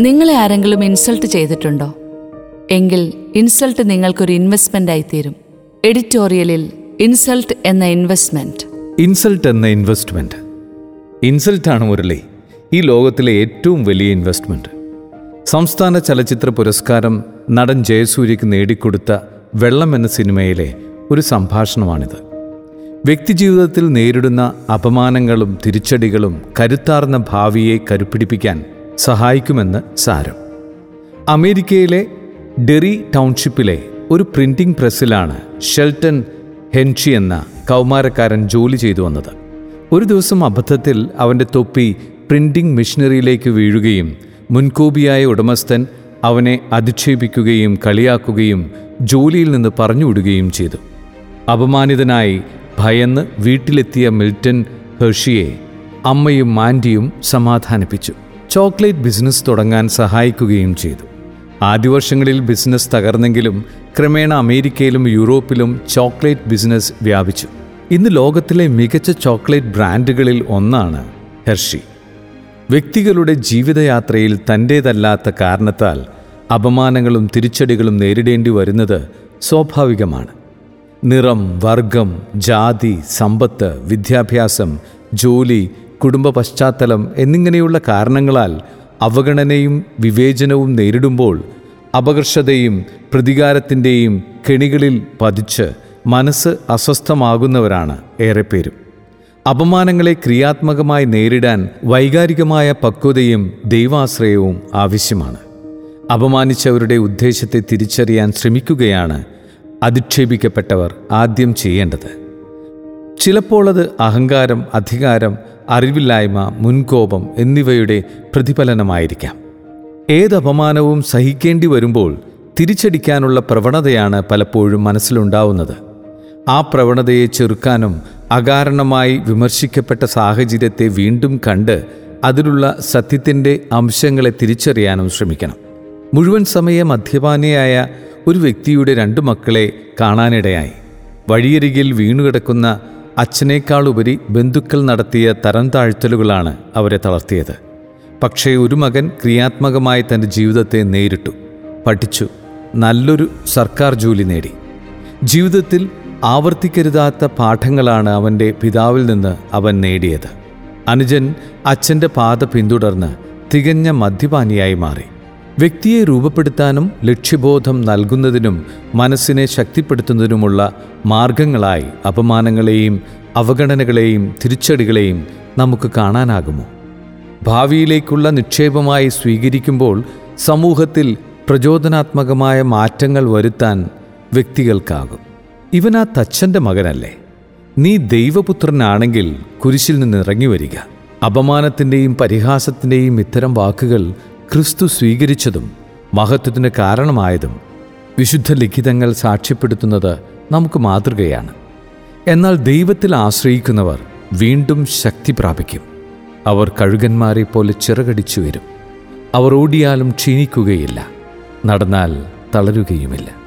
നിങ്ങളെ ആരെങ്കിലും ഇൻസൾട്ട് ചെയ്തിട്ടുണ്ടോ? എങ്കിൽ ഇൻസൾട്ട് നിങ്ങൾക്കൊരു ഇൻവെസ്റ്റ്മെന്റ് തീരും. എഡിറ്റോറിയലിൽ ഇൻസൾട്ട് എന്ന ഇൻവെസ്റ്റ്മെന്റ് ഇൻസൾട്ട് എന്ന ഇൻവെസ്റ്റ്മെന്റ് ഇൻവെസ്റ്റ്മെന്റ് ഇൻസൾട്ടാണ് മുരളി ഈ ലോകത്തിലെ ഏറ്റവും വലിയ ഇൻവെസ്റ്റ്മെന്റ് സംസ്ഥാന ചലച്ചിത്ര പുരസ്കാരം നടൻ ജയസൂര്യക്ക് നേടിക്കൊടുത്ത വെള്ളം എന്ന സിനിമയിലെ ഒരു സംഭാഷണമാണിത്. വ്യക്തിജീവിതത്തിൽ നേരിടുന്ന അപമാനങ്ങളും തിരിച്ചടികളും കരുത്താർന്ന ഭാവിയെ കരുപ്പിടിപ്പിക്കാൻ സഹായിക്കുമെന്ന് സാരം. അമേരിക്കയിലെ ഡെറി ടൗൺഷിപ്പിലെ ഒരു പ്രിന്റിംഗ് പ്രസ്സിലാണ് ഷെൽട്ടൺ ഹെൻഷി എന്ന കൗമാരക്കാരൻ ജോലി ചെയ്തു വന്നത്. ഒരു ദിവസം അബദ്ധത്തിൽ അവന്റെ തൊപ്പി പ്രിന്റിംഗ് മെഷീനറിയിലേക്ക് വീഴുകയും മുൻകോപിയായ ഉടമസ്ഥൻ അവനെ അധിക്ഷേപിക്കുകയും കളിയാക്കുകയും ജോലിയിൽ നിന്ന് പറഞ്ഞുവിടുകയും ചെയ്തു. അപമാനിതനായി ഭയന്ന് വീട്ടിലെത്തിയ മിൽട്ടൺ ഹെർഷിയെ അമ്മയും മാൻഡിയും സമാധാനിപ്പിച്ചു. ചോക്ലേറ്റ് ബിസിനസ് തുടങ്ങാൻ സഹായിക്കുകയും ചെയ്തു. ആദ്യ വർഷങ്ങളിൽ ബിസിനസ് തകർന്നെങ്കിലും ക്രമേണ അമേരിക്കയിലും യൂറോപ്പിലും ചോക്ലേറ്റ് ബിസിനസ് വ്യാപിച്ചു. ഇന്ന് ലോകത്തിലെ മികച്ച ചോക്ലേറ്റ് ബ്രാൻഡുകളിൽ ഒന്നാണ് ഹെർഷി. വ്യക്തികളുടെ ജീവിതയാത്രയിൽ തന്റേതല്ലാത്ത കാരണത്താൽ അപമാനങ്ങളും തിരിച്ചടികളും നേരിടേണ്ടി വരുന്നത് സ്വാഭാവികമാണ്. നിറം വർഗം ജാതി സമ്പത്ത് വിദ്യാഭ്യാസം ജോലി കുടുംബ പശ്ചാത്തലം എന്നിങ്ങനെയുള്ള കാരണങ്ങളാൽ അവഗണനയും വിവേചനവും നേരിടുമ്പോൾ അപകർഷതയും പ്രതികാരത്തിന്റെയും കെണികളിൽ പതിച്ച് മനസ്സ് അസ്വസ്ഥമാകുന്നവരാണ് ഏറെ പേരും അപമാനങ്ങളെ ക്രിയാത്മകമായി നേരിടാൻ വൈകാരികമായ പക്വതയും ദൈവാശ്രയവും ആവശ്യമാണ്. അപമാനിച്ചവരുടെ ഉദ്ദേശത്തെ തിരിച്ചറിയാൻ ശ്രമിക്കുകയാണ് അധിക്ഷേപിക്കപ്പെട്ടവർ ആദ്യം ചെയ്യേണ്ടത്. ചിലപ്പോൾ അത് അഹങ്കാരം അധികാരം അറിവില്ലായ്മ മുൻകോപം എന്നിവയുടെ പ്രതിഫലനമായിരിക്കാം. ഏത് അപമാനവും സഹിക്കേണ്ടി വരുമ്പോൾ തിരിച്ചടിക്കാനുള്ള പ്രവണതയാണ് പലപ്പോഴും മനസ്സിലുണ്ടാവുന്നത്. ആ പ്രവണതയെ ചെറുക്കാനും അകാരണമായി വിമർശിക്കപ്പെട്ട സാഹചര്യത്തെ വീണ്ടും കണ്ട് അതിലുള്ള സത്യത്തിന്റെ അംശങ്ങളെ തിരിച്ചറിയാനും ശ്രമിക്കണം. മുഴുവൻ സമയ മദ്യപാനിയായ ഒരു വ്യക്തിയുടെ രണ്ടു മക്കളെ കാണാനിടയായി. വഴിയരികിൽ വീണുകിടക്കുന്ന അച്ഛനേക്കാളുപരി ബന്ധുക്കൾ നടത്തിയ തരം താഴ്ത്തലുകളാണ് അവരെ തളർത്തിയത്. പക്ഷേ ഒരു മകൻ ക്രിയാത്മകമായി തന്റെ ജീവിതത്തെ നേരിട്ടു. പഠിച്ചു. നല്ലൊരു സർക്കാർ ജോലി നേടി. ജീവിതത്തിൽ ആവർത്തിക്കരുതാത്ത പാഠങ്ങളാണ് അവന്റെ പിതാവിൽ നിന്ന് അവൻ നേടിയത്. അനുജൻ അച്ഛന്റെ പാത പിന്തുടർന്ന് തികഞ്ഞ മദ്യപാനിയായി മാറി. വ്യക്തിയെ രൂപപ്പെടുത്താനും ലക്ഷ്യബോധം നൽകുന്നതിനും മനസ്സിനെ ശക്തിപ്പെടുത്തുന്നതിനുമുള്ള മാർഗങ്ങളായി അപമാനങ്ങളെയും അവഗണനകളെയും തിരിച്ചടികളെയും നമുക്ക് കാണാനാകുമോ? ഭാവിയിലേക്കുള്ള നിക്ഷേപമായി സ്വീകരിക്കുമ്പോൾ സമൂഹത്തിൽ പ്രചോദനാത്മകമായ മാറ്റങ്ങൾ വരുത്താൻ വ്യക്തികൾക്കാകും. ഇവൻ ആ തച്ചന്റെ മകനല്ലേ? നീ ദൈവപുത്രനാണെങ്കിൽ കുരിശിൽ നിന്ന് ഇറങ്ങി വരിക അപമാനത്തിന്റെയും പരിഹാസത്തിന്റെയും ഇത്തരം വാക്കുകൾ ക്രിസ്തു സ്വീകരിച്ചതും മഹത്വത്തിന് കാരണമായതും വിശുദ്ധ ലിഖിതങ്ങൾ സാക്ഷ്യപ്പെടുത്തുന്നത് നമുക്ക് മാതൃകയാണ്. എന്നാൽ ദൈവത്തിൽ ആശ്രയിക്കുന്നവർ വീണ്ടും ശക്തി പ്രാപിക്കും. അവർ കഴുകന്മാരെ പോലെ ചിറകടിച്ചു വരും. അവർ ഓടിയാലും ക്ഷീണിക്കുകയില്ല. നടന്നാൽ തളരുകയുമില്ല.